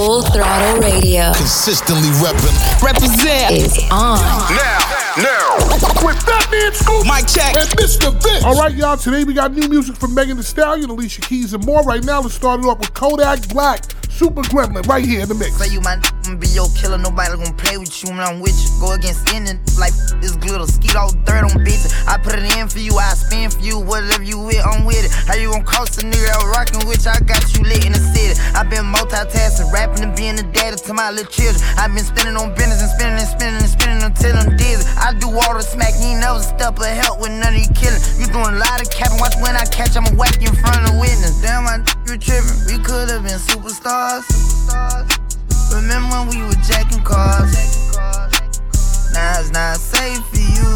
Full Throttle Radio. Consistently repping. Represent is on. Now, now. With Fatman Scoop. Mic check. And Mr. Vince. All right, y'all. Today we got new music from Megan Thee Stallion, Alicia Keys, and more. Right now, let's start it off with Kodak Black. Super Gremlin right here in the mix. Say you my n- be your killer, nobody gonna play with you when I'm with you. Go against any like this glitter, skeet all dirt on bitches. I put it in for you, I spin for you, whatever you with, I'm with it. How you gonna cost a nigga out rockin' with you? I got you lit in the city. I been multitasking, rapping and being the daddy to my little children. I been spinning on business and spinning and spinning and spinning until I'm dizzy. I do all the smack, you never step or help with none of you killing. You doing a lot of capping, watch when I catch, I'ma whack you in front of the witness. Damn, I you trippin', We could've been superstars. Remember when we were jacking cars? Now it's not safe for you.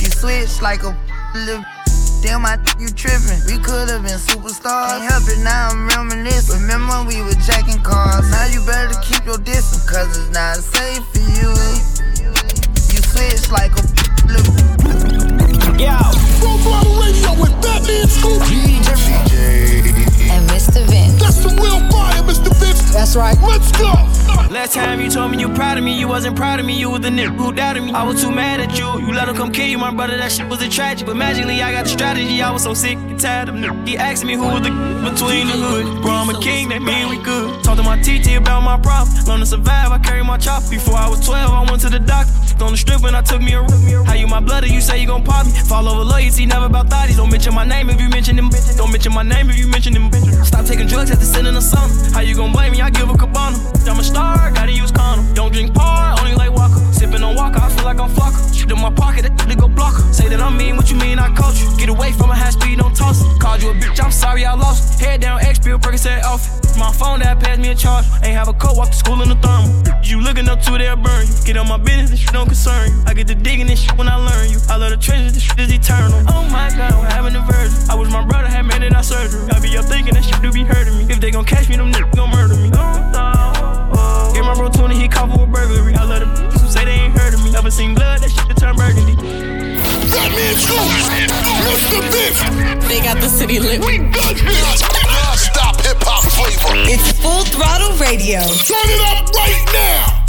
You switch like a little. Damn, I think you tripping. We could've been superstars. Can't help it now, I'm reminiscing. Remember when we were jacking cars? Now you better keep your distance, cause it's not safe for you. You switch like a little. Yo. Full Throttle Radio with Fatman Scoop. And Mr. Vince. That's the real fire, Mr. Vince. That's right. Let's go. Last time you told me you proud of me, you wasn't proud of me, you was the nigga who doubted me. I was too mad at you, you let him come kill you, my brother, that shit was a tragic. But magically, I got the strategy, I was so sick and tired of him. He asked me who was the between the hood. Bro, I'm a king, that mean we good. Talk to my TT about my problem, learn to survive, I carry my chop. Before I was 12, I went to the doctor. On the strip when I took me a rip. How you my blood, you say you gon' pop me. Fall over loyalty, never about thotties. Don't mention my name if you mention them. Don't mention my name if you mention them. Stop taking drugs after in the sun. How you gon' blame me? I give a cabana. I'm a star, gotta use condom. Don't drink par, only like Walker. Sipping on Walker, I feel like I'm Flocker. Shit in my pocket, that nigga go blocker. Say that I'm mean, what you mean I coach you? Get away from a high speed, don't toss it. Called you a bitch, I'm sorry I lost. It. Head down, X pill, Percocet off. My phone that passed me a charge. Ain't have a coat, walk to school in the thermal. You looking up to they'll burn you. Get on my business, this shit don't concern you. I get to digging this shit when I learn you. I love the treasure, this shit is eternal. Oh my god, I'm having a virgin. I wish my brother had made it out surgery. I be up thinking that shit do be hurting me. If they gon' catch me, them niggas gon' murder me. Get my bro 20, he caught for a burglary. I love the bitches who say they ain't heard of me. Never seen blood, that shit to turn burgundy. Fatman Scoop. Mr. Vince. They got the city lit. We good here. Non-stop hip hop flavor. It's Full Throttle Radio. Turn it up right now.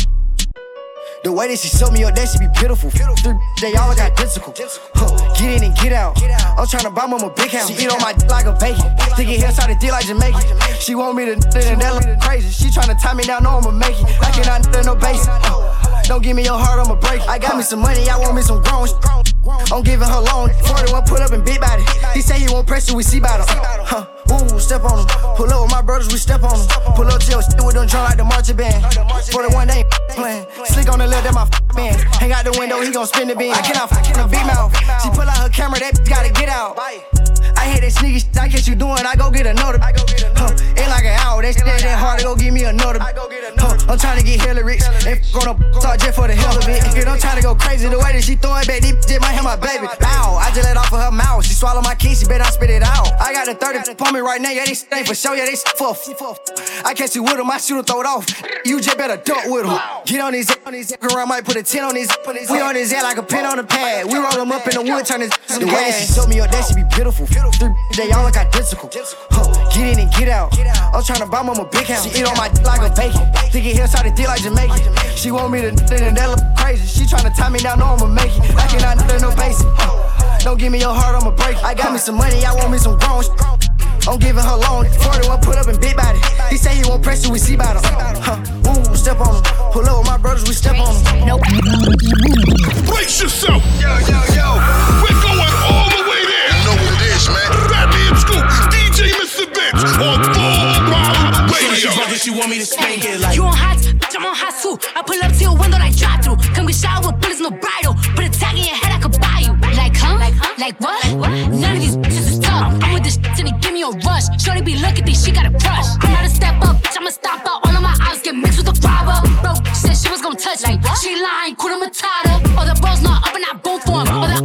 The way that she sewed me up, that should be pitiful. Three, they all got identical. Huh, Get in and get out. I'm tryna buy mama big house. She eat on my d- like a bacon. Thinking hair side dick like Jamaican. She want me to and that look crazy. She tryna tie me down, know I'ma make it. I cannot n- no basic. Uh, Don't give me your heart, I'ma break it. I got me some money, I want me some grown. I'm giving her loan. 41 put up and big body. He say he won't press you, we see him. Huh, ooh, step on him. Pull up with my brothers, we step on him. Pull up to your with them drum like the marching band. 41 they ain't playing. Slick on the left, that my man. Hang out the window, he gon' spin the beam. I cannot f- in a big mouth. She pull out her camera, that gotta get out. I that sneaky shit, I catch you doing, I go get another. Huh, in like an hour, that shit that hard to go give me another. Huh, I'm trying to get hella rich, and f- on a talk just for the hell of it. Kid, I'm trying to go crazy, the way that she throwing back, these just might hit my baby. Ow, I just let off of her mouth, she swallow my key, she bet I spit it out. I got a 30 upon me right now, yeah, they ain't for sure, yeah, they for I catch you with them, I shoot her, throw it off. You just better duck with them. Get on these, on these, around, might put a 10 on these. We on his head like a pin on a pad. We roll them up in the wood, turn this to the way oh, that she sewed me up, that should be pitiful. Three, they all look identical. Huh, Get in and get out. I'm tryna buy mama big house. She eat on my d- like a bacon. Thinking hair side dick like Jamaican. She want me to n- and that look crazy. She tryna tie me down, know I'ma make it. I cannot n- no basic. Don't give me your heart, I'ma break it. I got me some money, I want me some grown. sh- I'm giving her loan. 41 put up in big body. He say he won't press you, we see about him. Huh, ooh, step on him. Pull up with my brothers, we step on him. Nope. Brace yourself. Yo, yo, yo. On Full Throttle Radio. She want me to spank it like You on hot, bitch, I'm on hot too. I pull up to your window like drive through. Come get shot with bullets, no bridle. Put a tag in your head, I could buy you. Like huh? Like huh? Like what? None of these bitches is tough. I'm with this shit and they give me a rush. Shorty be looking, think she got a crush. I'm not a step up, bitch, I'ma stop out. All of my eyes get mixed with the robber. Bro, said she was gonna touch me. She lying, Kuna Matata. All the bros not up and I boom for 'em. All the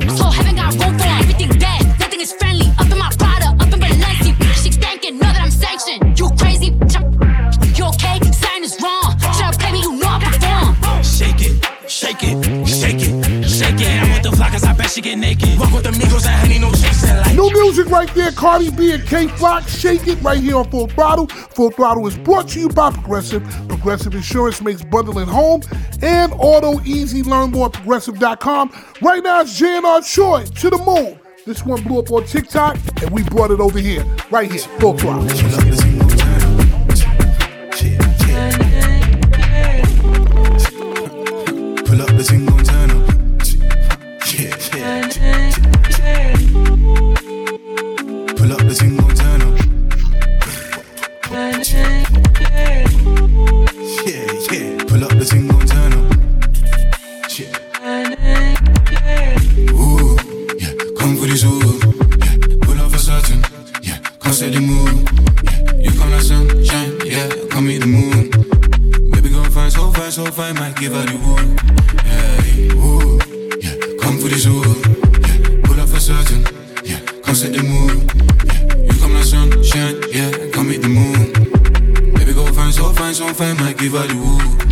right there, Cardi B and Kay Flock, Shake It, right here on Full Throttle. Full Throttle is brought to you by Progressive. Progressive Insurance makes bundling home and auto easy. Learn more at progressive.com. Right now, it's JNR Choi, To the Moon. This one blew up on TikTok, and we brought it over here, right here, Full Throttle. So fine. Might give her the wood. Hey, ooh, yeah. Come for this ooh. Yeah. Pull up for certain. Yeah. Come set the mood. Yeah. You come like sunshine. Yeah. Come meet the moon. Baby, go fine, so fine, so fine. Might give her the wood.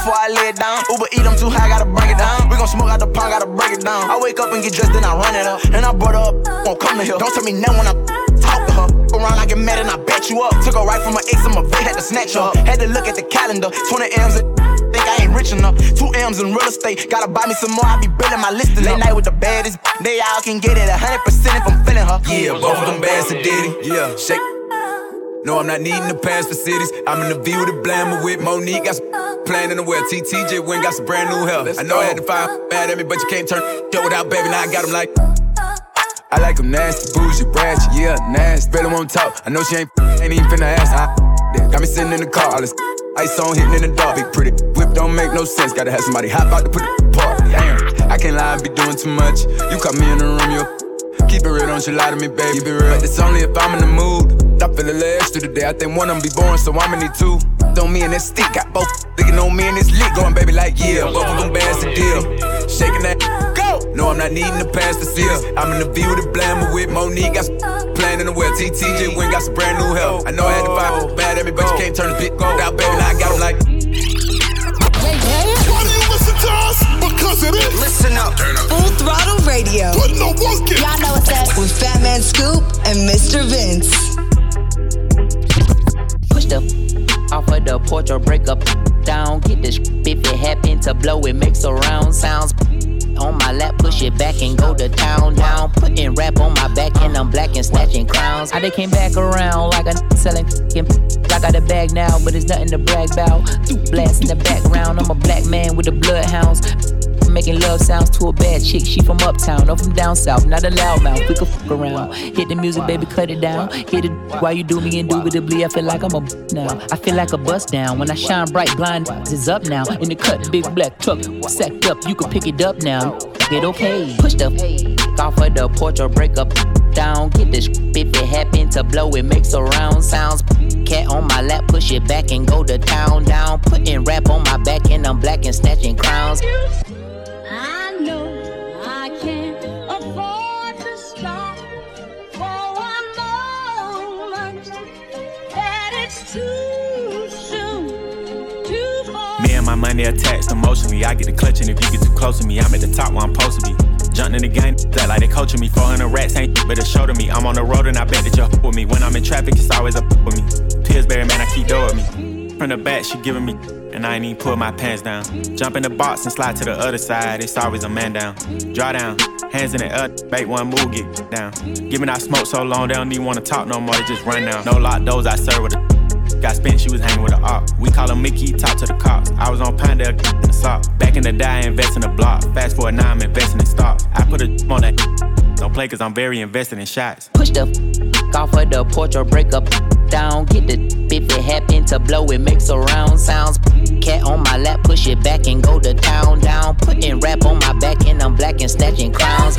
Before I lay it down. Uber eat, I'm too high, gotta break it down. We gon' smoke out the pond, gotta break it down. I wake up and get dressed, then I run it up. And I brought her up, won't come to here. Don't tell me no when I talk to her. Around, I get mad and I bet you up. Took her right from my ex, I'm a vet, had to snatch her. up. Had to look at the calendar, 20 M's and think I ain't rich enough. Two M's in real estate, gotta buy me some more. I be building my list. Late night with the baddest, they all can get it 100% if I'm feeling her. Yeah, both of them bad to Diddy. Yeah, shake. No, I'm not needing to pass for cities. I'm in the V with a blammer with Monique. Got plan in the well. TTJ went got some brand new hair. I know I had to find mad at me, but you can't turn yo without baby. Now I got him like. I like them nasty, bougie, ratchet, yeah, nasty. Really won't talk. I know she ain't ain't even finna ask. I, got me sitting in the car, all this ice on hitting in the dark. Big pretty whip don't make no sense. Gotta have somebody hop out to put the park. Damn, I can't lie, I be doing too much. You caught me in the room, you keep it real, don't you lie to me, baby. Keep it real. But it's only if I'm in the mood. I feel a little extra today. I think one of them be born, so I'ma need two. Throw me in that stick, got both thinking on me and this lick. Going, baby, like, yeah, both of them bands the deal. Shaking that, go! No, I'm not needing to pass the cities. I'm in the V with a blammer with Monique. Got some playing in the well. TTJ went got some brand new help. I know I had to find bad at me, but you can't turn this bitch out, baby. Now I got him like. Why do you listen to us? Because it is. Listen up. Full Throttle Radio. Put no work in. Y'all know what's up. With Fatman Scoop and Mr. Vince. Off of the porch or break up down. Get this if it happen to blow, it makes a round sounds. On my lap, push it back and go to town down. Putting rap on my back and I'm black and snatching crowns. I they came back around like a selling. I got a bag now, but it's nothing to brag about. Blast in the background, I'm a black man with the bloodhounds. Making love sounds to a bad chick, she from uptown, no from down south, not a loudmouth, we could fuck around. Hit the music, baby, cut it down. Hit it while you do me indubitably. I feel like I'm a now. I feel like a bust down. When I shine bright, blind is up now. In the cut, big black truck, sacked up, you can pick it up now. Get okay, push the off of the porch or break up down. Get this if it happen to blow, it makes a round sounds. Cat on my lap, push it back and go to town down. Putting rap on my back and I'm black and snatching crowns. My money attached emotionally. I get the clutch, and if you get too close to me, I'm at the top where I'm supposed to be. Jumping in the game, that like they coaching me. 400 rats ain't a show to me. I'm on the road and I bet that you're with me. When I'm in traffic, it's always up with me. Pillsbury, man, I keep with me. From the back, she giving me, and I ain't even pull my pants down. Jump in the box and slide to the other side, it's always a man down. Draw down, hands in the air, bait one move, get down. Giving out smoke so long, they don't even wanna talk no more, they just run down. No lock doors, I serve with a Got spent, she was hanging with a op. We call him Mickey, talk to the cops. I was on Pinedale in the sock. Back in the day, invest in the block. Fast forward now, I'm investing in stocks. I put a on that. Don't play cause I'm very invested in shots. Push the off of the porch or break up down. Get the if it happen to blow, it makes a round sounds. Cat on my lap, push it back and go to town down. Putting rap on my back and I'm black and snatching crowns,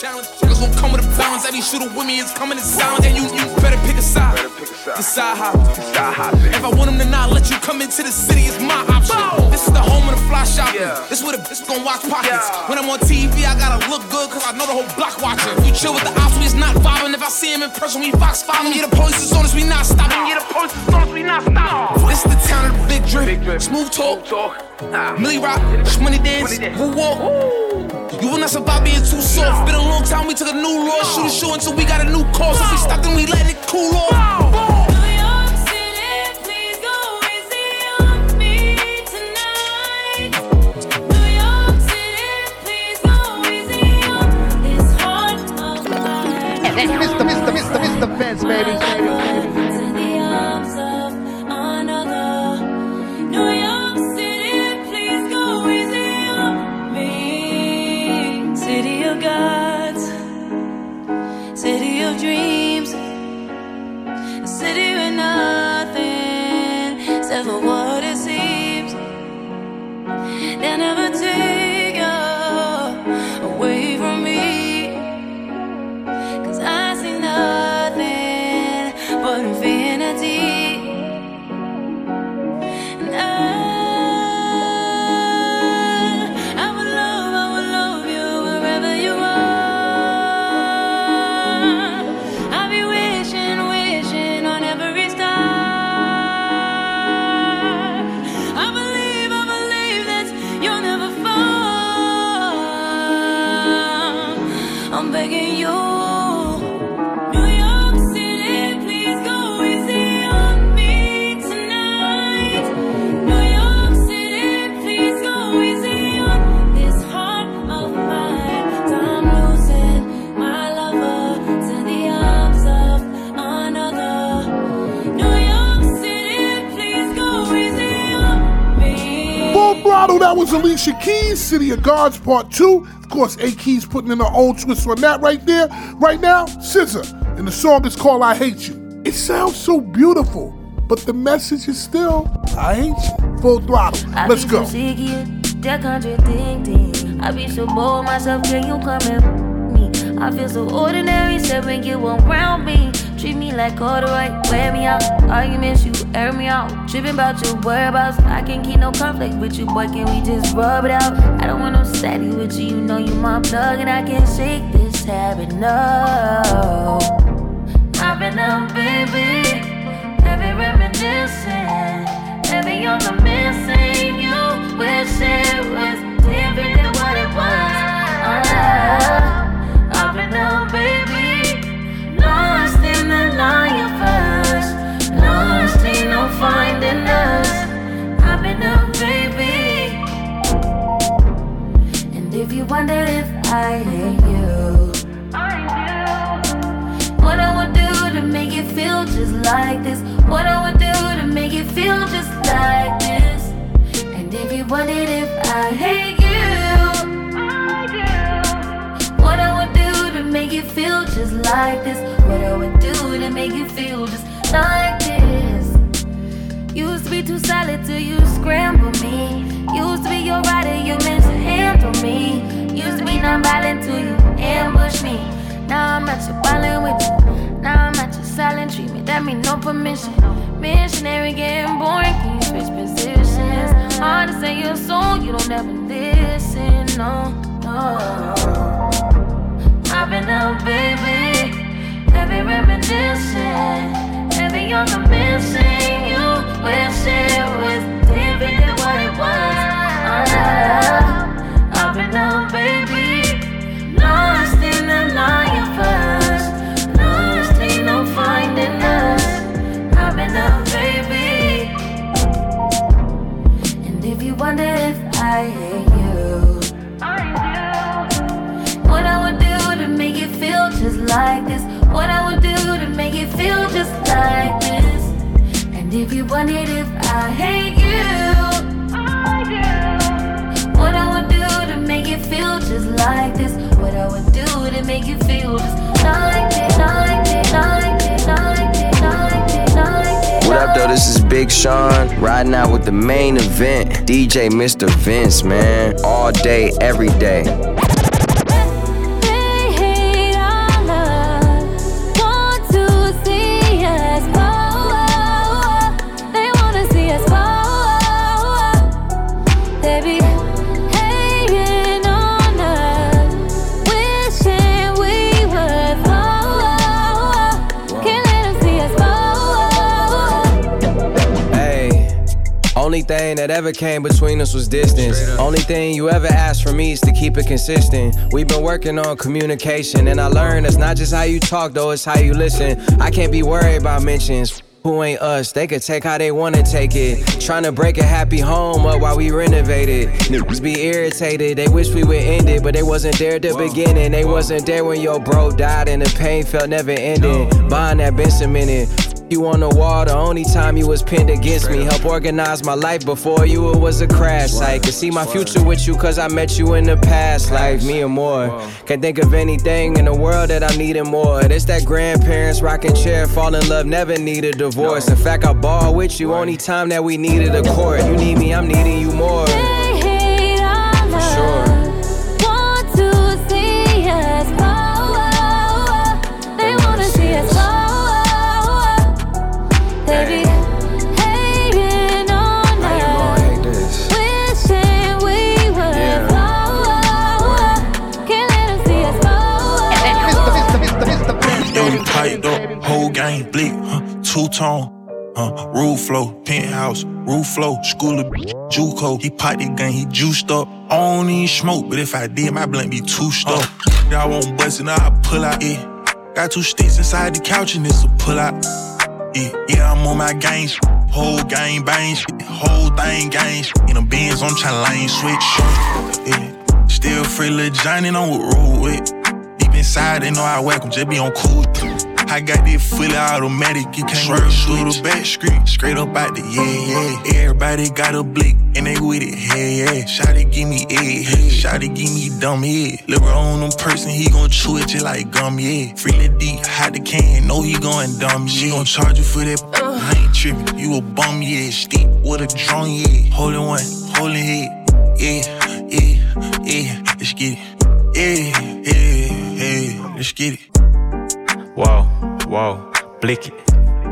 Challenge. Niggas gonna come with a balance. Every shooter with me is coming in silence. And you, you better pick a side. Decide how. If I want them to not let you come into the city, it's my option. This is the home of the fly shopping. This where the bitch gon' watch pockets. When I'm on TV, I gotta look good, cause I know the whole block watching. You chill with the ops, we is not vibing. If I see him in person, we fox following. Yeah, the police is on us, we not stopping. Yeah, the police is on us, we not stopping. This is the town drift. Smooth talk. Smooth talk. Nah. Millie rock. Money dance. Woo walk. You and not about being too soft. No. Been a long time, we took a new law. No. Shoot a shoe until we got a new cause. No. If we stopped, then we let it cool off. No. Mr. Mr. Mr. Mr. Fence, baby. baby. Alicia Keys, City of Gods Part 2. Of course, A Keys putting in her own twist on that right there. Right now, SZA, and the song is called I Hate You. It sounds so beautiful, but the message is still, I hate you. Full throttle, let's go. So sick of that contradicting. I be so bold myself, can you come and me? I feel so ordinary, seven get one round me. Treat me like all the right, wear me out. Arguments, you air me out. Tripping about your whereabouts. I can't keep no conflict with you, boy. Can we just rub it out? I don't want no steady with you, you know you my plug, and I can't shake this habit, no. I've been up, baby, heavy reminiscing, heavy on the missing. You wish it was different than what it was. Uh, I've been up, baby, lost in the lion and if you wonder if I hate you. What I would do to make it feel just like this. What I would do to make it feel just like this. And if you wondered if I hate you, what I would do to make it feel just like this. What I would do to make it feel just like this. Used to be too solid till you scramble me. Used to be your rider, you meant to handle me. Used to be non-violent till you ambush me. Now I'm at your ballin' with you. Now I'm at your silent treatment. That mean no permission. Missionary getting boring. Can you switch positions? Hard to say your soul, you don't ever listen. No, no. I've been up, baby. Heavy reminiscing. Heavy on the missing. You it was different than what it was. Uh, baby. Lost in the first. Lost in finding us. Baby. And if you wonder if I hate you, what I would do to make it feel just like this. What I would do to make it feel just like. And if you wondered if I hate you, what I would do to make it feel just like this. What I would do to make it feel just like this, like this, like this, like this, like this, like this. What up, though? This is Big Sean riding out with the main event. DJ Mr. Vince, man. All day, every day. Thing that ever came between us was distance. Only thing you ever asked from me is to keep it consistent. We've been working on communication, and I learned it's not just how you talk, though, it's how you listen. I can't be worried about mentions. Who ain't us? They could take how they wanna take it. Trying to break a happy home up while we renovate it. Niggas be irritated, they wish we would end it, but they wasn't there at the beginning. They wasn't there when your bro died and the pain felt never ending. Buying that been cemented. You on the wall, the only time you was pinned against me. Help organize my life before you, it was a crash site. Could see my future with you, cause I met you in the past life, me and more. Can't think of anything in the world that I needed more. It's that grandparents rocking chair, fall in love, never need a divorce. In fact, I ball with you, only time that we needed a court. You need me, I'm needing you more. Blick, huh? Two tone, huh? Roof flow, penthouse, roof flow, school of Juco. He piped the gun, he juiced up. I don't even smoke, but if I did, my blunt be too stuck. Uh. I won't bust it, I pull out, yeah. Got two sticks inside the couch and it's a pull out. Yeah, yeah, I'm on my game, whole game bang, whole thing gang. In the Benz, I'm tryna lane switch. Yeah, still free Lil Johnny, know what roll with. Deep inside, they know I whack just be on cool. I got this fully automatic, you can't run through the back street. Straight up out the yeah, yeah. Everybody got a blick, and they with it, hey, yeah. Shotty give me egg, Shotty give me dumb head. Liver on them person, he gon' chew it just like gum, yeah. Freely deep, hot the can, know he going dumb, She gon' charge you for that, I ain't trippin'. You a bum, yeah. Steep with a drum, yeah. Holding one, holding head, yeah, yeah, yeah. Let's get it, yeah, yeah, yeah. Let's get it. Whoa, whoa, blick it,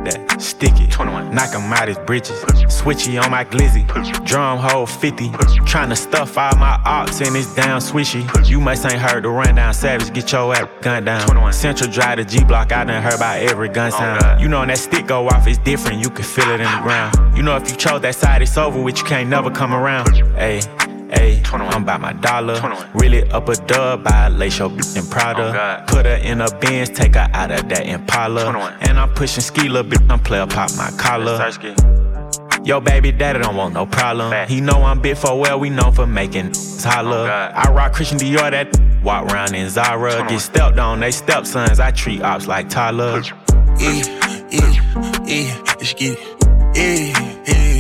that stick it. 21. knock him out his britches. Switchy on my glizzy, drum hole 50. Tryna stuff all my ops in this damn swishy. You must ain't heard the rundown savage, get your ass gunned down. Central drive to G block, I done heard about every gun oh, sound. You know when that stick go off, it's different, you can feel it in the ground. You know if you chose that side, it's over with, you can't never come around. Ayy. Ayy, I'm about my dollar. Really up a dub, buy a lace your bitch in Prada. Put her in a Benz, take her out of that Impala. And I'm pushing ski, little bitch, I'm player pop my collar. Yo, baby daddy don't want no problem. He know I'm big for well, we known for making holler. I rock Christian Dior, that walk around in Zara. Get stepped on, they stepsons. I treat ops like Tyler. Yeah, yeah, yeah, let's eh, get it. Yeah, eh,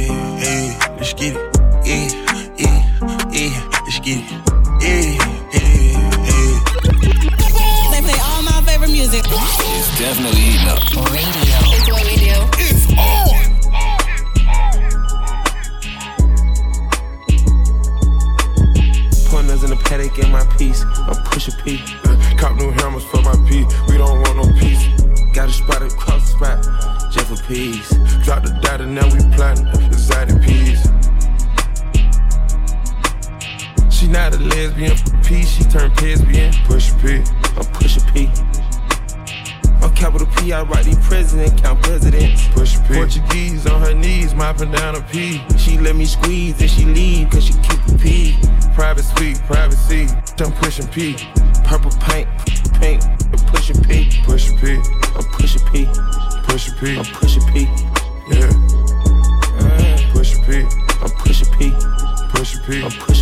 knees, mopping down a P. She let me squeeze and she leave, cause she keep a P. Private suite, privacy. I'm pushing P. Purple paint, paint, I'm pushing P. Push a P. I'm pushing P. Push a P. I'm pushing P. Yeah. Push a P. I'm pushing P. Push a P. I'm pushing P.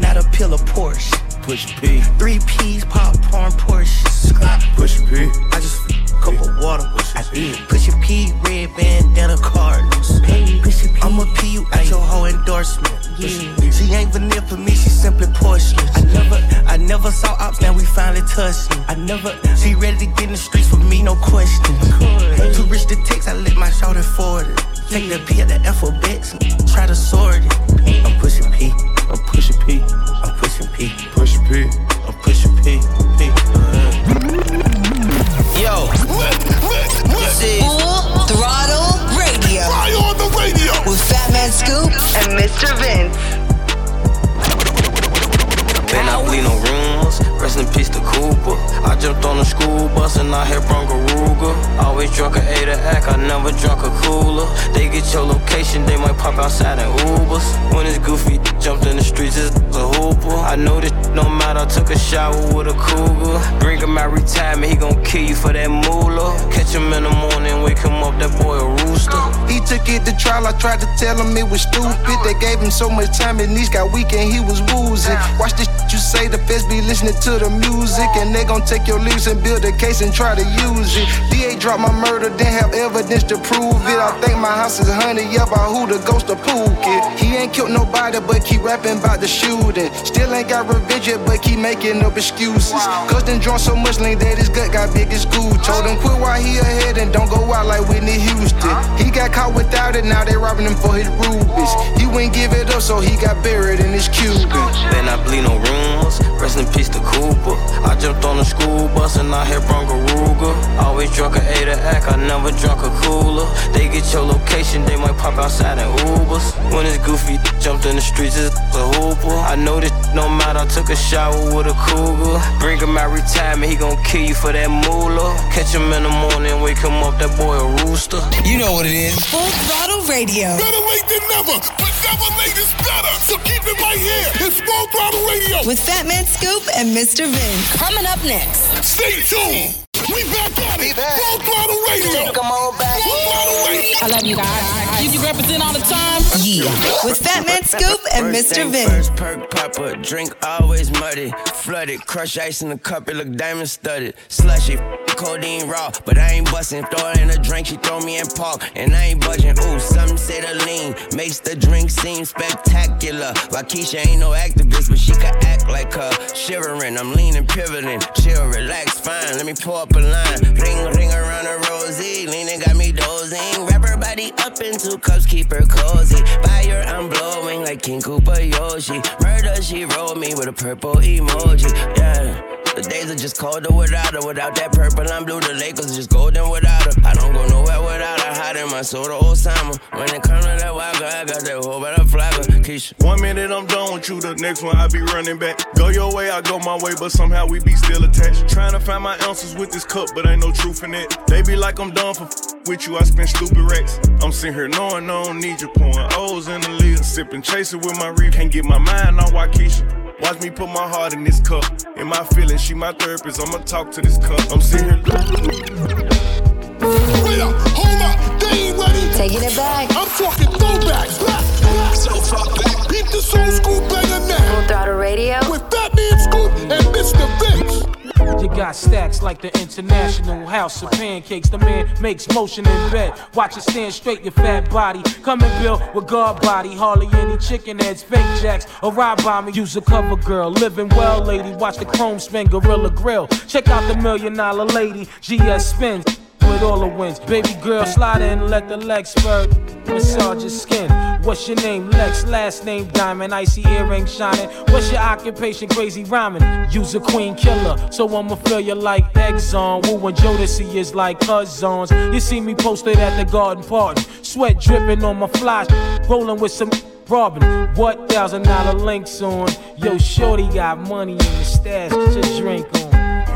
not a pill of Porsche. Push P. Three P's, popcorn, Porsche. Push P. I just cup of water. I did. Push a P, red bandana Cardinals. I'm a P, you at your whole endorsement. Yeah. She ain't vanilla for me, she simply porcelain. I never, I never saw ops, now we finally touched. I never, she ready to get in the streets for me, no question. Too rich to text, I let my shoulder forward. Take the P at the alphabet and try to sort it. I'm pushing P, I'm pushing P. I'm pushing P. Push a P. I'm pushing P. P. Yo, this is Full Throttle Radio Fly on the radio. with Fatman Scoop and Mr. Vince. Been out bleed no rumors, rest in peace to Cooper. I jumped on the school bus and I hit Bronco Ruger. Always drunk a A to act, I never drunk a cooler. They get your location, they might pop outside in Ubers. When it's goofy, jumped in the streets, it's a hooper. I know this no matter, I took a shower with a cougar. Bring him out retirement, he gon' kill you for that moolah. Catch him in the morning, wake him up, that boy a rooster. He took it to trial, I tried to tell him it was stupid. They gave him so much time, his knees got weak and he was woozy. Watch this you say, the feds be listening to the music. And they gon' take your leaves and build a case and try to use it. DA dropped my murder, didn't have evidence to prove it. I think my house is honey, yeah, by who the ghost of Pookie. He ain't killed nobody, but keep rapping about the shooting. Still ain't got revenge yet, but keep making up excuses. Cause then drunk so much lean that his gut got big as school. Told him quit while he ahead and don't go out like Whitney Houston. He got caught without it, now they robbing him for his rubies. He wouldn't give it up, so he got buried in his Cuban. Then I bleed no rumors, rest in peace to Cooper. I jumped on the school bus and I hit Bronco Ruger. Always drunk a A to act, I never drunk a cooler. They get your location, they might pop outside in Ubers. When it's goofy, jumped in the streets, it's a hooper. I know this no matter, I took a shower with a cougar. Bring him out retirement, he gon' kill you for that moolah. Catch him in the morning, wake him up, that boy a rooster. You know what it is. Full throttle radio. Better late than never, but never late is better. So keep it right here. It's Full Throttle Radio. With Fatman Scoop and Mr. Vince. Coming up next. Stay tuned. We back at it. Full Throttle Radio. Come on back. Full Throttle Radio. I love you guys. You, you represent all the time. Yeah. With Fatman Scoop and First Mr. thing Vince. First perk popper, drink always muddy, flooded, crush ice in the cup, it look diamond studded, slushy. f- Codeine raw, but I ain't bustin'. Throw it in a drink, she throw me in park, and I ain't budging. Ooh, some say the lean makes the drink seem spectacular. Wockesha ain't no activist, but she can act like her. Shivering, I'm leaning, pivoting, chill, relax. Fine. Let me pull up a line. Ring, ring around a rosy. Leaning got me dozing. Wrap her body up in two cups, keep her cozy. Fire, I'm blowing like King Koopa Yoshi. Murder, she rolled me with a purple emoji. Yeah. The days are just colder without her. Without that purple, I'm blue. The Lakers just golden without her. I don't go nowhere without soul to Osama. When it comes to that girl, I got that whole better flagger. Keisha. One minute I'm done with you, the next one I be running back. Go your way, I go my way, but somehow we be still attached. Trying to find my answers with this cup, but ain't no truth in it. They be like I'm done for f- with you, I spend stupid racks. I'm sitting here knowing I don't need you, pouring O's in the lid, sipping, chasing with my reef. Can't get my mind on Wockesha. Watch me put my heart in this cup. In my feelings, she my therapist. I'ma talk to this cup. I'm sitting here. Wait up, hold Taking it back. I'm talking throwbacks. So far back. Beat the soul school banger now. Full throttle radio. With Fatman Scoop and Mr. Vince. You got stacks like the international house of pancakes. The man makes motion in bed. Watch it stand straight, your fat body. Come Coming built with guard body. Hardly any chicken heads, fake jacks, or ride by me. Use a cover girl. Living well, lady. Watch the chrome spin, Gorilla Grill. Check out the million dollar lady. GS spins with all the wins. Baby girl, slide in, let the legs spurt. Massage your skin. What's your name? Lex, last name Diamond. Icy earring shining. What's your occupation? Crazy rhyming. Use a queen killer, so I'ma feel you like Exxon. Woo and Jodeci is like cousins. You see me posted at the garden party. Sweat dripping on my fly. Rolling with some Robin, what thousand dollar links on? Yo, shorty got money in the stash, just drink on.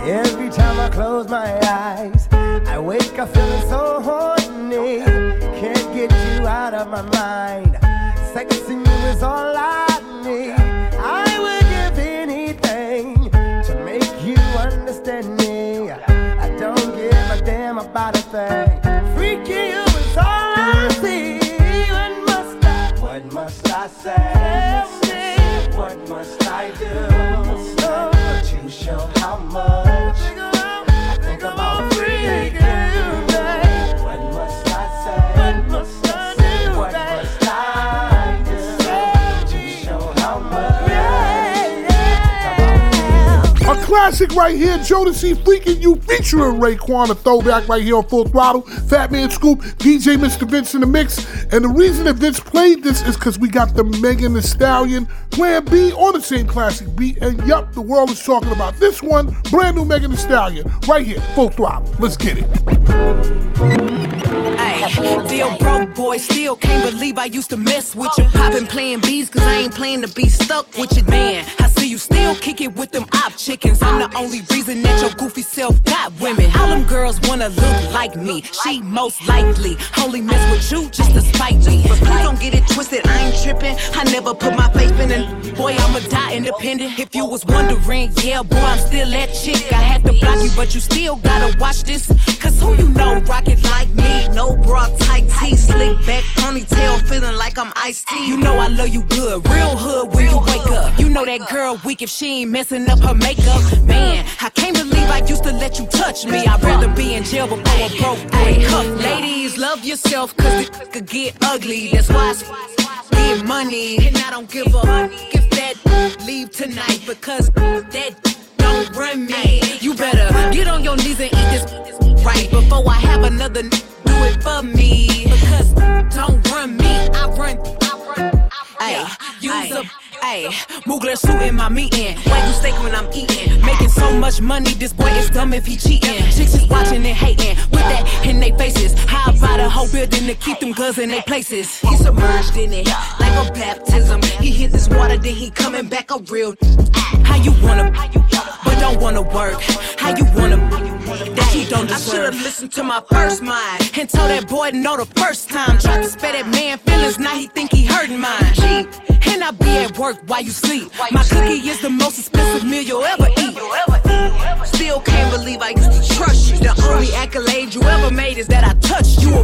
Every time I close my eyes, wake up feeling so horny. Can't get you out of my mind. Sexing you is all I need. I would give anything to make you understand me. I don't give a damn about a thing. Freaking you is all I see. What must I? What must I say? What must I do? But you show how much classic right here, Jodeci Freaking You featuring Raekwon, a throwback right here on Full Throttle. Fatman Scoop, DJ Mr. Vince in the mix. And the reason that Vince played this is because we got the Megan Thee Stallion Plan B on the same classic beat. And yup, the world is talking about this one, brand new Megan Thee Stallion, right here, Full Throttle. Let's get it. Ay, Still broke, boy, still can't believe I used to mess with you. Poppin' playing bees, cause I ain't playing to be stuck with you, man. I see you still kick it with them op chickens. I'm the only reason that your goofy self got women. All them girls wanna look like me. She most likely only mess with you just to spite me. But please don't get it twisted, I ain't trippin'. I never put my faith in it. Boy, I'ma die independent. If you was wondering, yeah, boy, I'm still that chick. I had to block you, but you still gotta watch this. Cause who you know rockin' like me? No bra, tight tee, slick back, ponytail, feeling like I'm iced tea. You know I love you good, real hood when you wake up. You know that girl weak if she ain't messing up her makeup. Man, I can't believe I used to let you touch me. I'd rather be in jail before a broke boy cuff. Ladies, love yourself, cause it could get ugly. That's why I get money, and I don't give a if that leave tonight because that don't run me. You better get on your knees and eat this right before I have another n- do it for me. Because don't run me, I run. Ay, use a Ayy, Mugler suit in my meeting. Why you steak when I'm eating? Making so much money, this boy is dumb if he cheating. Chicks is watching and hating, with that in their faces. How about a whole building to keep them girls in their places? He submerged in it, like a baptism. He hit this water, then he coming back a real. How you wanna, but don't wanna work? How you wanna, that he don't deserve? I should've listened to my first mind and told that boy no the first time. Tried to spare that man feelings, now he think he hurting mine. Cheap, and I be at work while you sleep. My cookie is the most expensive meal you'll ever eat. Still can't believe I used to trust you. The only accolade you ever made is that I touched you.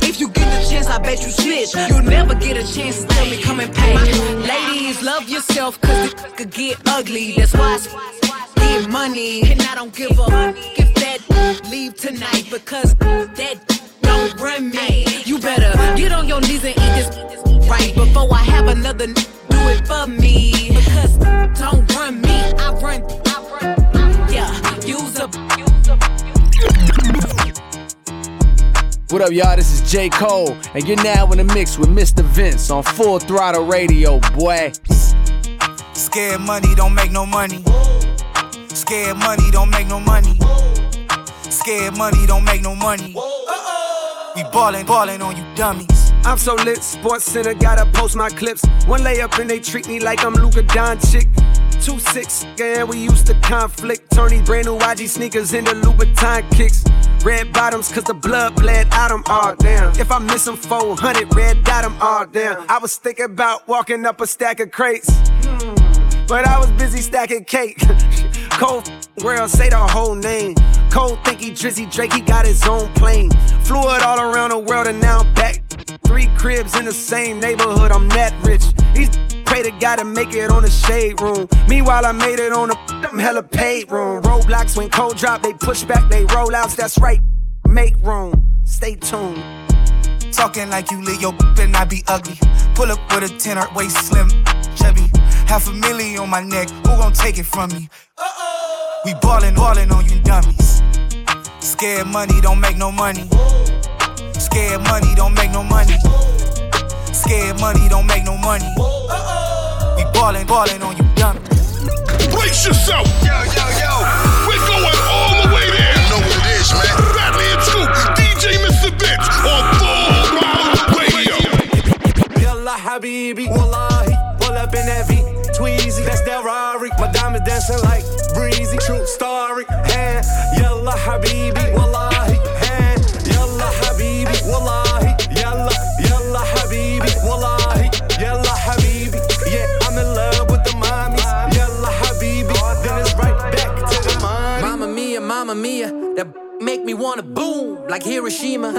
If you get the chance, I bet you snitch. You'll never get a chance to tell me come and pay. Ladies, love yourself, cause it could get ugly. That's why I get money, and I don't give a if that leave tonight because that don't run me. You better get on your knees and eat this right before I have another n- do it for me. Because don't run me, I run, I run, yeah, use a. What up, y'all? This is J. Cole, and you're now in the mix with Mr. Vince on Full Throttle Radio, boy. Scared money don't make no money. Scared money don't make no money. Scared money don't make no money. We ballin', ballin' on you dummies. I'm so lit, Sports Center, gotta post my clips. One layup and they treat me like I'm Luka Doncic. Two six, and we used to conflict. Turning brand new YG sneakers into Louboutin kicks. Red bottoms, cause the blood bled out them all down. If I miss them 400, red dot them all down. I was thinking about walking up a stack of crates. But I was busy stacking cake. Cold world, say the whole name. Cold think he Drizzy Drake, he got his own plane. Flew it all around the world and now I'm back. Three cribs in the same neighborhood, I'm that rich. These pray to God to make it on the shade room. Meanwhile, I made it on the I'm hella paid room. Roadblocks when cold drop, they push back, they roll outs, that's right. Make room, stay tuned. Talking like you lit your and I be ugly. Pull up with a tenor, waist slim, chubby. Half a million on my neck, who gon' take it from me? Uh-oh. We ballin', ballin' on you dummies. Scared money don't make no money. Scared money don't make no money. Scared money don't make no money. We ballin', ballin' on you dummies. Brace yourself. Yo, yo, yo. We're going all the way there. You know what it is, man. Badly and Scoop, DJ Mr. Vince on Full Throttle Radio. Yalla Habibi, Wallahi, pull up in that V, Tweezy, that's that Rari. My diamonds dancing like breezy, true story. Hand, Yalla Habibi, wanna boom like Hiroshima.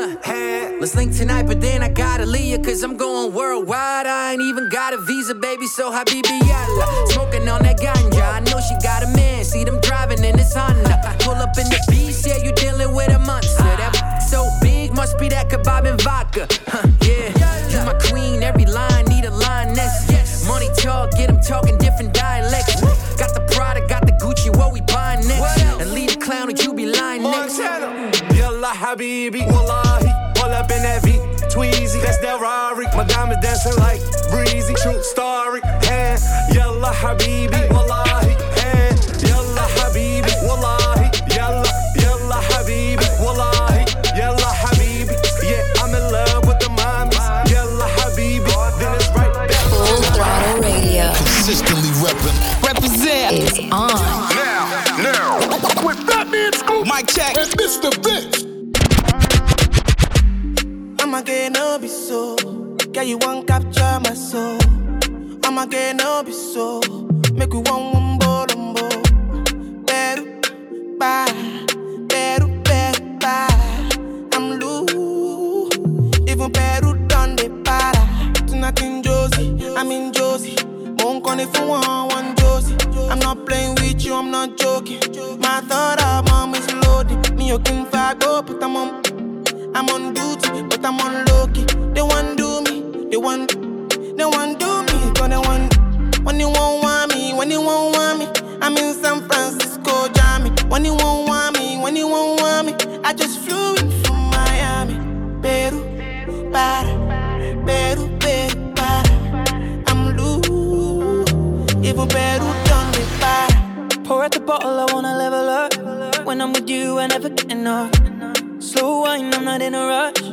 Let's link tonight, but then I gotta leave cause I'm going worldwide. I ain't even got a visa, baby, so Habibi yalla. Smoking on that ganja, I know she got a man. See them driving in this Honda. Pull up in the beast, yeah, you dealing with a monster. That so big, must be that kebab and vodka. Huh, yeah, you my queen, every line need a line next. Money talk, get them talking Habibi, Wallahi, pull up in that V, Tweezy, that's that Rari. My diamonds dancing like breezy, true story. Hand, Yalla Habibi, Wallahi, hand, Yalla Habibi, Wallahi, Yalla, Yalla Habibi, Wallahi, Yalla Habibi. Yeah, I'm in love with the mommies, Yalla Habibi. Then it's right back. Full Throttle Radio. Consistently reppin'. Represent is on. Now, now, with Fatman Scoop, Mike check, and Mr. Vince. I'ma get no be so. Girl, you won't capture my soul. I'ma no be so. Make we one one bolombo. Better, bye. Better, better, bye. I'm loose. Even better done the para. Tonight in Josie, I'm in Josie. Won't call if you want one Josie. I'm not playing with you, I'm not joking. My thought of mom is loaded. Me, you can fight, go, but I'm on. I'm on duty, but I'm on low me, they want do me, they want. When you won't want me, when you won't want me, I'm in San Francisco, Jammy. When you won't want me, when you won't want me, I just flew in from Miami. Peru, para, Peru, Peru, para. I'm loose, even Peru done me para. Pour out the bottle, I wanna level up. When I'm with you, I never get enough. Slow wine, I'm not in a rush.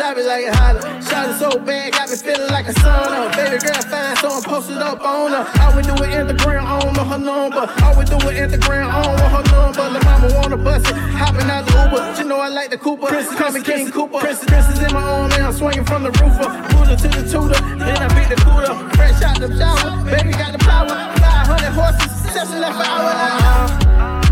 Drop it like it's hotter. Shot it so bad, got me feeling like a sauna. Baby girl fine, so I'm posted up on her. All we do it Instagram, I don't know her number. All we do it Instagram, I don't know her number. The mama wanna bust it, hopping out the Uber. She know I like the Cooper. Princess, call me King Cooper. Princess, princess in my arm, and I'm swinging from the roofer. Boozer to the tutor, then I beat the cooler. Fresh out the shower, baby got the power. 500 horses, just left an hour.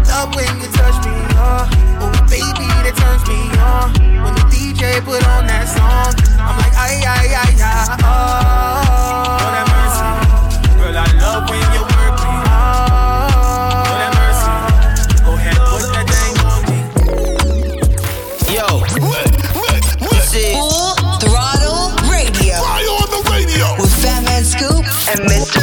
Love when you touch me, uh. Oh, baby, that turns me on. When the DJ put on that song, I'm like, ay, ay, ay, ay, oh. Lord have mercy. Girl, I love when you work me. Lord have mercy. Go ahead, put that thing on me. Yo, this is Full Throttle Radio. Fire on the radio. With Fatman Scoop and Mr.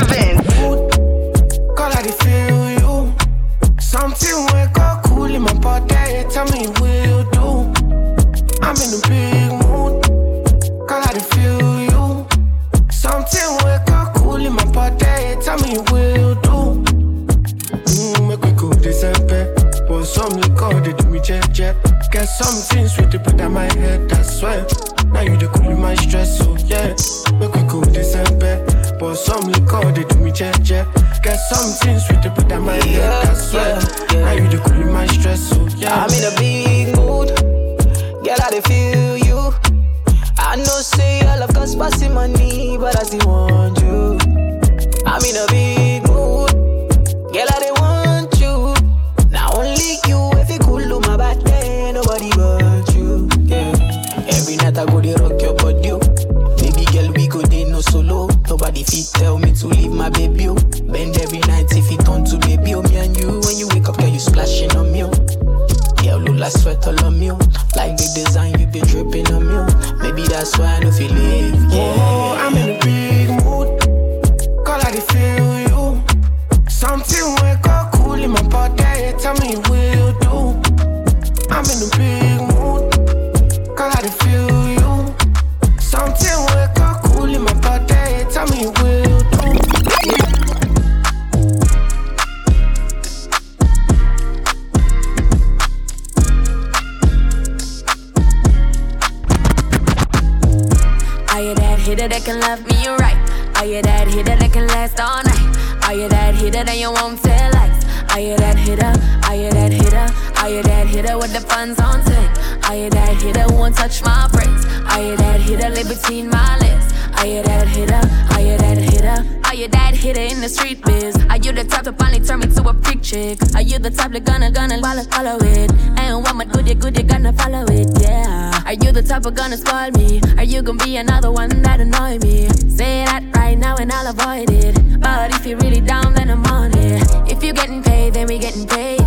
that can love me right? Are you that hitter that can last all night? Are you that hitter that you won't tell lies? Are you that hitter? Are you that hitter? Are you that hitter with the funds on ten? Are you that hitter who won't touch my brakes? Are you that hitter live between my legs? Are you that hitter? Are you that hitter? Are you that hitter in the street biz? Are you the type to finally turn me to a freak chick? Are you the type that gonna gonna follow, follow it? And what my good you good gonna follow it? Yeah. Are you the type of gonna spoil me? Are you gonna be another one that annoy me? Say that right now and I'll avoid it. But if you're really down, then I'm on it. If you're getting paid, then we getting paid.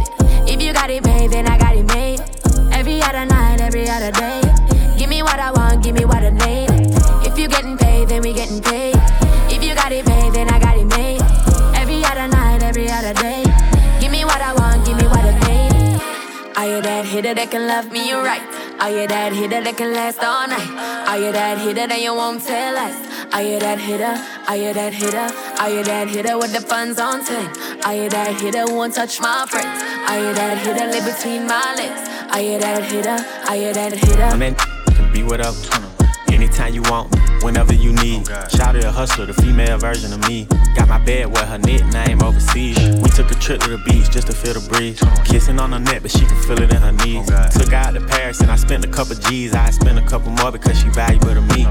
If you got it made, then I got it made. Every other night, every other day. Give me what I want, give me what I need. If you're getting paid, then we getting paid. If you got it made, then I got it made. Every other night, every other day. Give me what I want, give me what I need. Are you that hitter that can love me right? Are you that hitter that can last all night? Are you that hitter that you won't tell us? Are you that hitter? Are you that hitter? Are you that hitter with the funds on ten? Are you that hitter who won't touch my friends? Are you that hitter live between my legs? Are you that hitter? Are you that hitter? I'm in can be whatever. Anytime you want, whenever you need. Shout out a hustler, the female version of me. Got my bed with her nickname overseas. We took a trip to the beach just to feel the breeze. Kissing on her neck, but she can feel it in her knees. Took her out to Paris and I spent a couple G's. I spent a couple more because she valuable to me.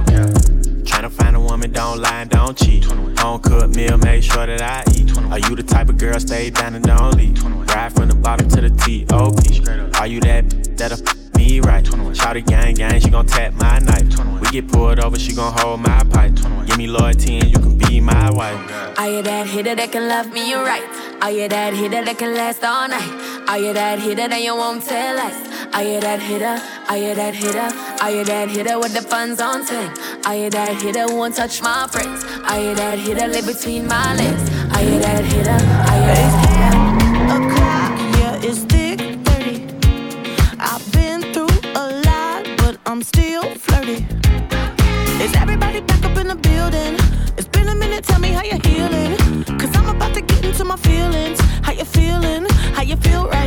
Tryna find a woman, don't lie and don't cheat. Home cooked meal, make sure that I eat. Are you the type of girl stay down and don't leave? Ride from the bottom to the T.O.P. Are you that that'll f- me right? Shout gang gang, she gon' tap my knife. We get pulled over, she gon' hold my pipe. Give me loyalty and you can be my wife. Are you that hitter that can love me right? Are you that hitter that can last all night? Are you that hitter that you won't tell us? Are you that hitter? Are you that hitter? Are you that hitter with the funds on ten? Are you that hitter won't touch my friends? Are you that hitter live between my legs? Are you that hitter? Are you that hitter? feelings, how you feeling, how you feel right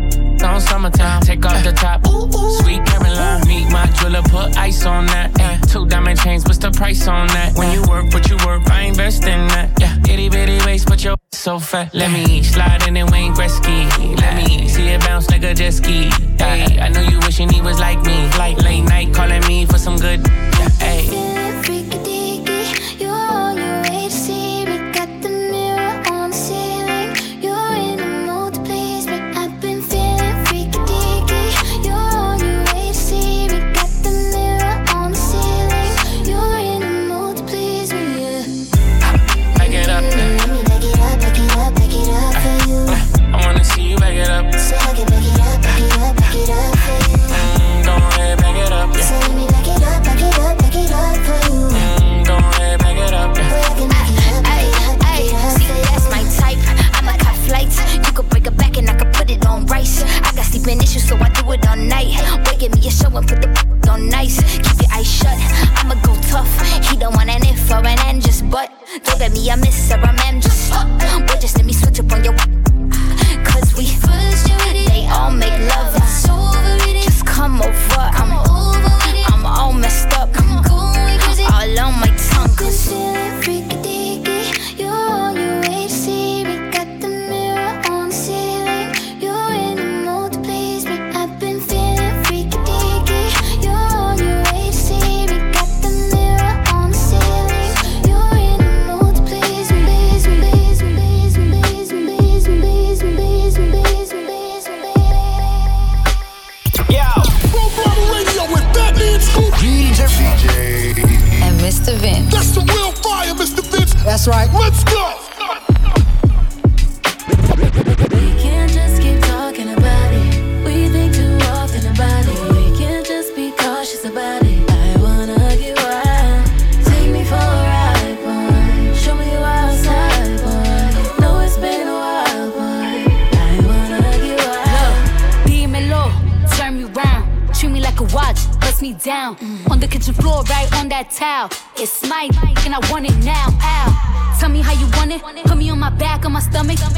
Back on summertime, take off the top. Sweet Caroline, meet my jeweler, put ice on that. Yeah. Two diamond chains, what's the price on that? When you work, what you work, I invest in that. Yeah, itty bitty waist, but your so fat. Let me slide in and Wayne Gretzky. Let me see it bounce like a jet ski. Hey, I know you wishing he was like me. Like late night calling me for some good. Hey.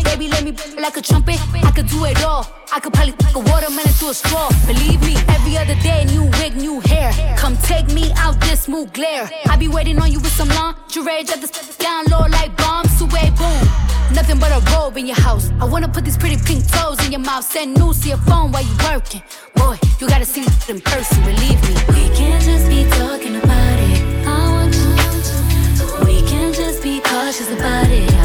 Baby, let me blow like a trumpet. I could do it all. I could probably fuck a watermelon to a straw. Believe me, every other day, new wig, new hair. Come take me out this mood glare. I be waiting on you with some lingerie. Drop this down low like bombs away, boom. Nothing but a robe in your house. I wanna put these pretty pink toes in your mouth. Send news to your phone while you working. Boy, you gotta see this in person, believe me. We can't just be talking about it. I want you. We can't just be cautious about it.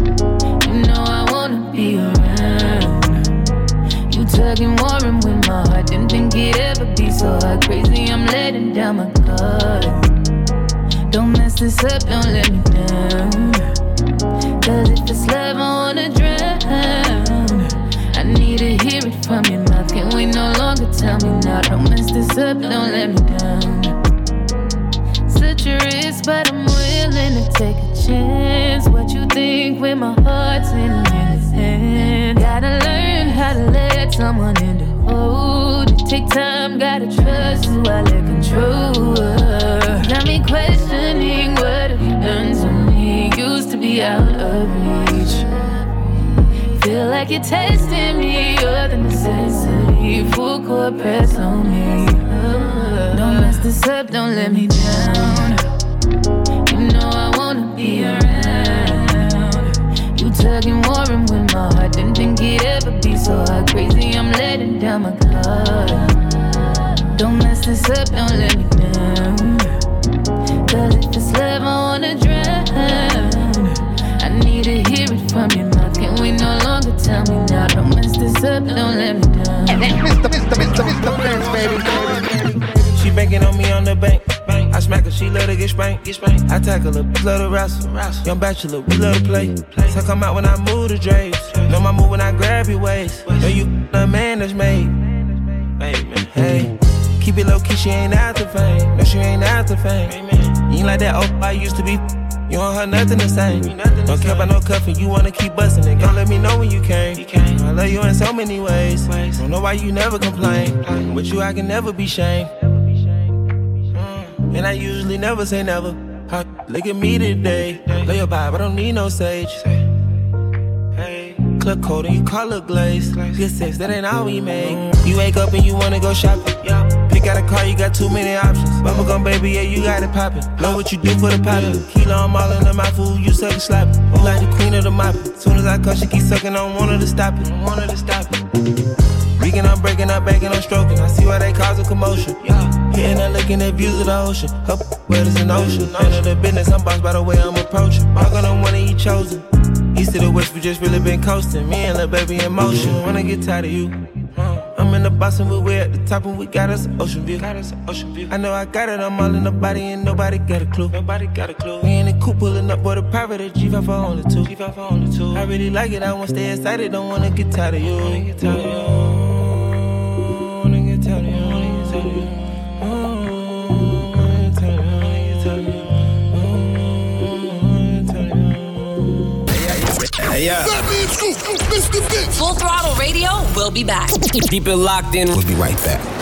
You know I wanna be around. You tugging, warring with my heart. Didn't think it'd ever be so hard. Crazy, I'm letting down my guard. Don't mess this up, don't let me down. Cause if it's love, I wanna drown. I need to hear it from your mouth. Can we no longer tell me now? Don't mess this up, don't let me down. Such a risk, but I'm willing to take a chance. What you think when my heart's in man's hand? Gotta learn how to let someone in to hold. It take time, gotta trust who I let control. Got me questioning what have you done to me? Used to be out of reach. Feel like you're testing me, you're the necessity. Full court press on me. Don't mess this up, don't let me down. Be around. You tugging, warring with my heart. Didn't think it'd ever be so hard. Crazy, I'm letting down my guard. Don't mess this up, don't let me down. Cause if it's love, I wanna drown. I need to hear it from your mouth. Can we no longer tell me now? Don't mess this up, don't let me down. Mr. Mr. Mr. Mr. Vince, baby. She banking on me on the bank. Smack her, she love to get spanked. Get spanked. I tackle her, love to wrestle. Young bachelor, we love to play. play. So come out when I move the drapes. Know my move when I grab your waist. Know you a man that's made. Hey. Keep it low key, she ain't after fame. No, she ain't after fame. You ain't like that old I used to be. You don't heard nothing the same. Don't care about no cuffing, you wanna keep busting it. Don't let me know when you came. I love you in so many ways. Don't know why you never complain. With you, I can never be shamed. And I usually never say never. Huh, Look at me today. Lay your vibe, I don't need no sage. Club coat and you color glaze. Good sex, that ain't all we make. You wake up and you wanna go shopping. Pick out a car, you got too many options. Bubblegum baby, yeah, you got it poppin'. Know what you do for the poppin'. Kilo, I'm all in my food, you suck and slap it. You like the queen of the mop. Soon as I come, she keep sucking, I don't want her to stop it. I want her to stop it. I'm breaking, I'm banking, I'm stroking. I see why they cause a commotion. Yeah. Hitting and looking at views of the ocean. Up where there's an ocean. None of the business, I'm bossed by the way I'm approaching. The one that you chosen. East to the west, we just really been coasting. Me and little baby in motion. Wanna get tired of you. I'm in the we're way at the top and we got us an ocean view. Got us an ocean view. I know I got it, I'm all in the body and nobody got a clue. Nobody got a clue. We in the coupe pulling up, boy, the private at G5 for only two. G5 for only two. I really like it, I wanna stay excited, don't wanna get tired of you. Wanna get tired of you. Hey, yeah. Fatman Scoop, Mr. Vince. Full Throttle Radio We'll be back. Keep it locked in. We'll be right back.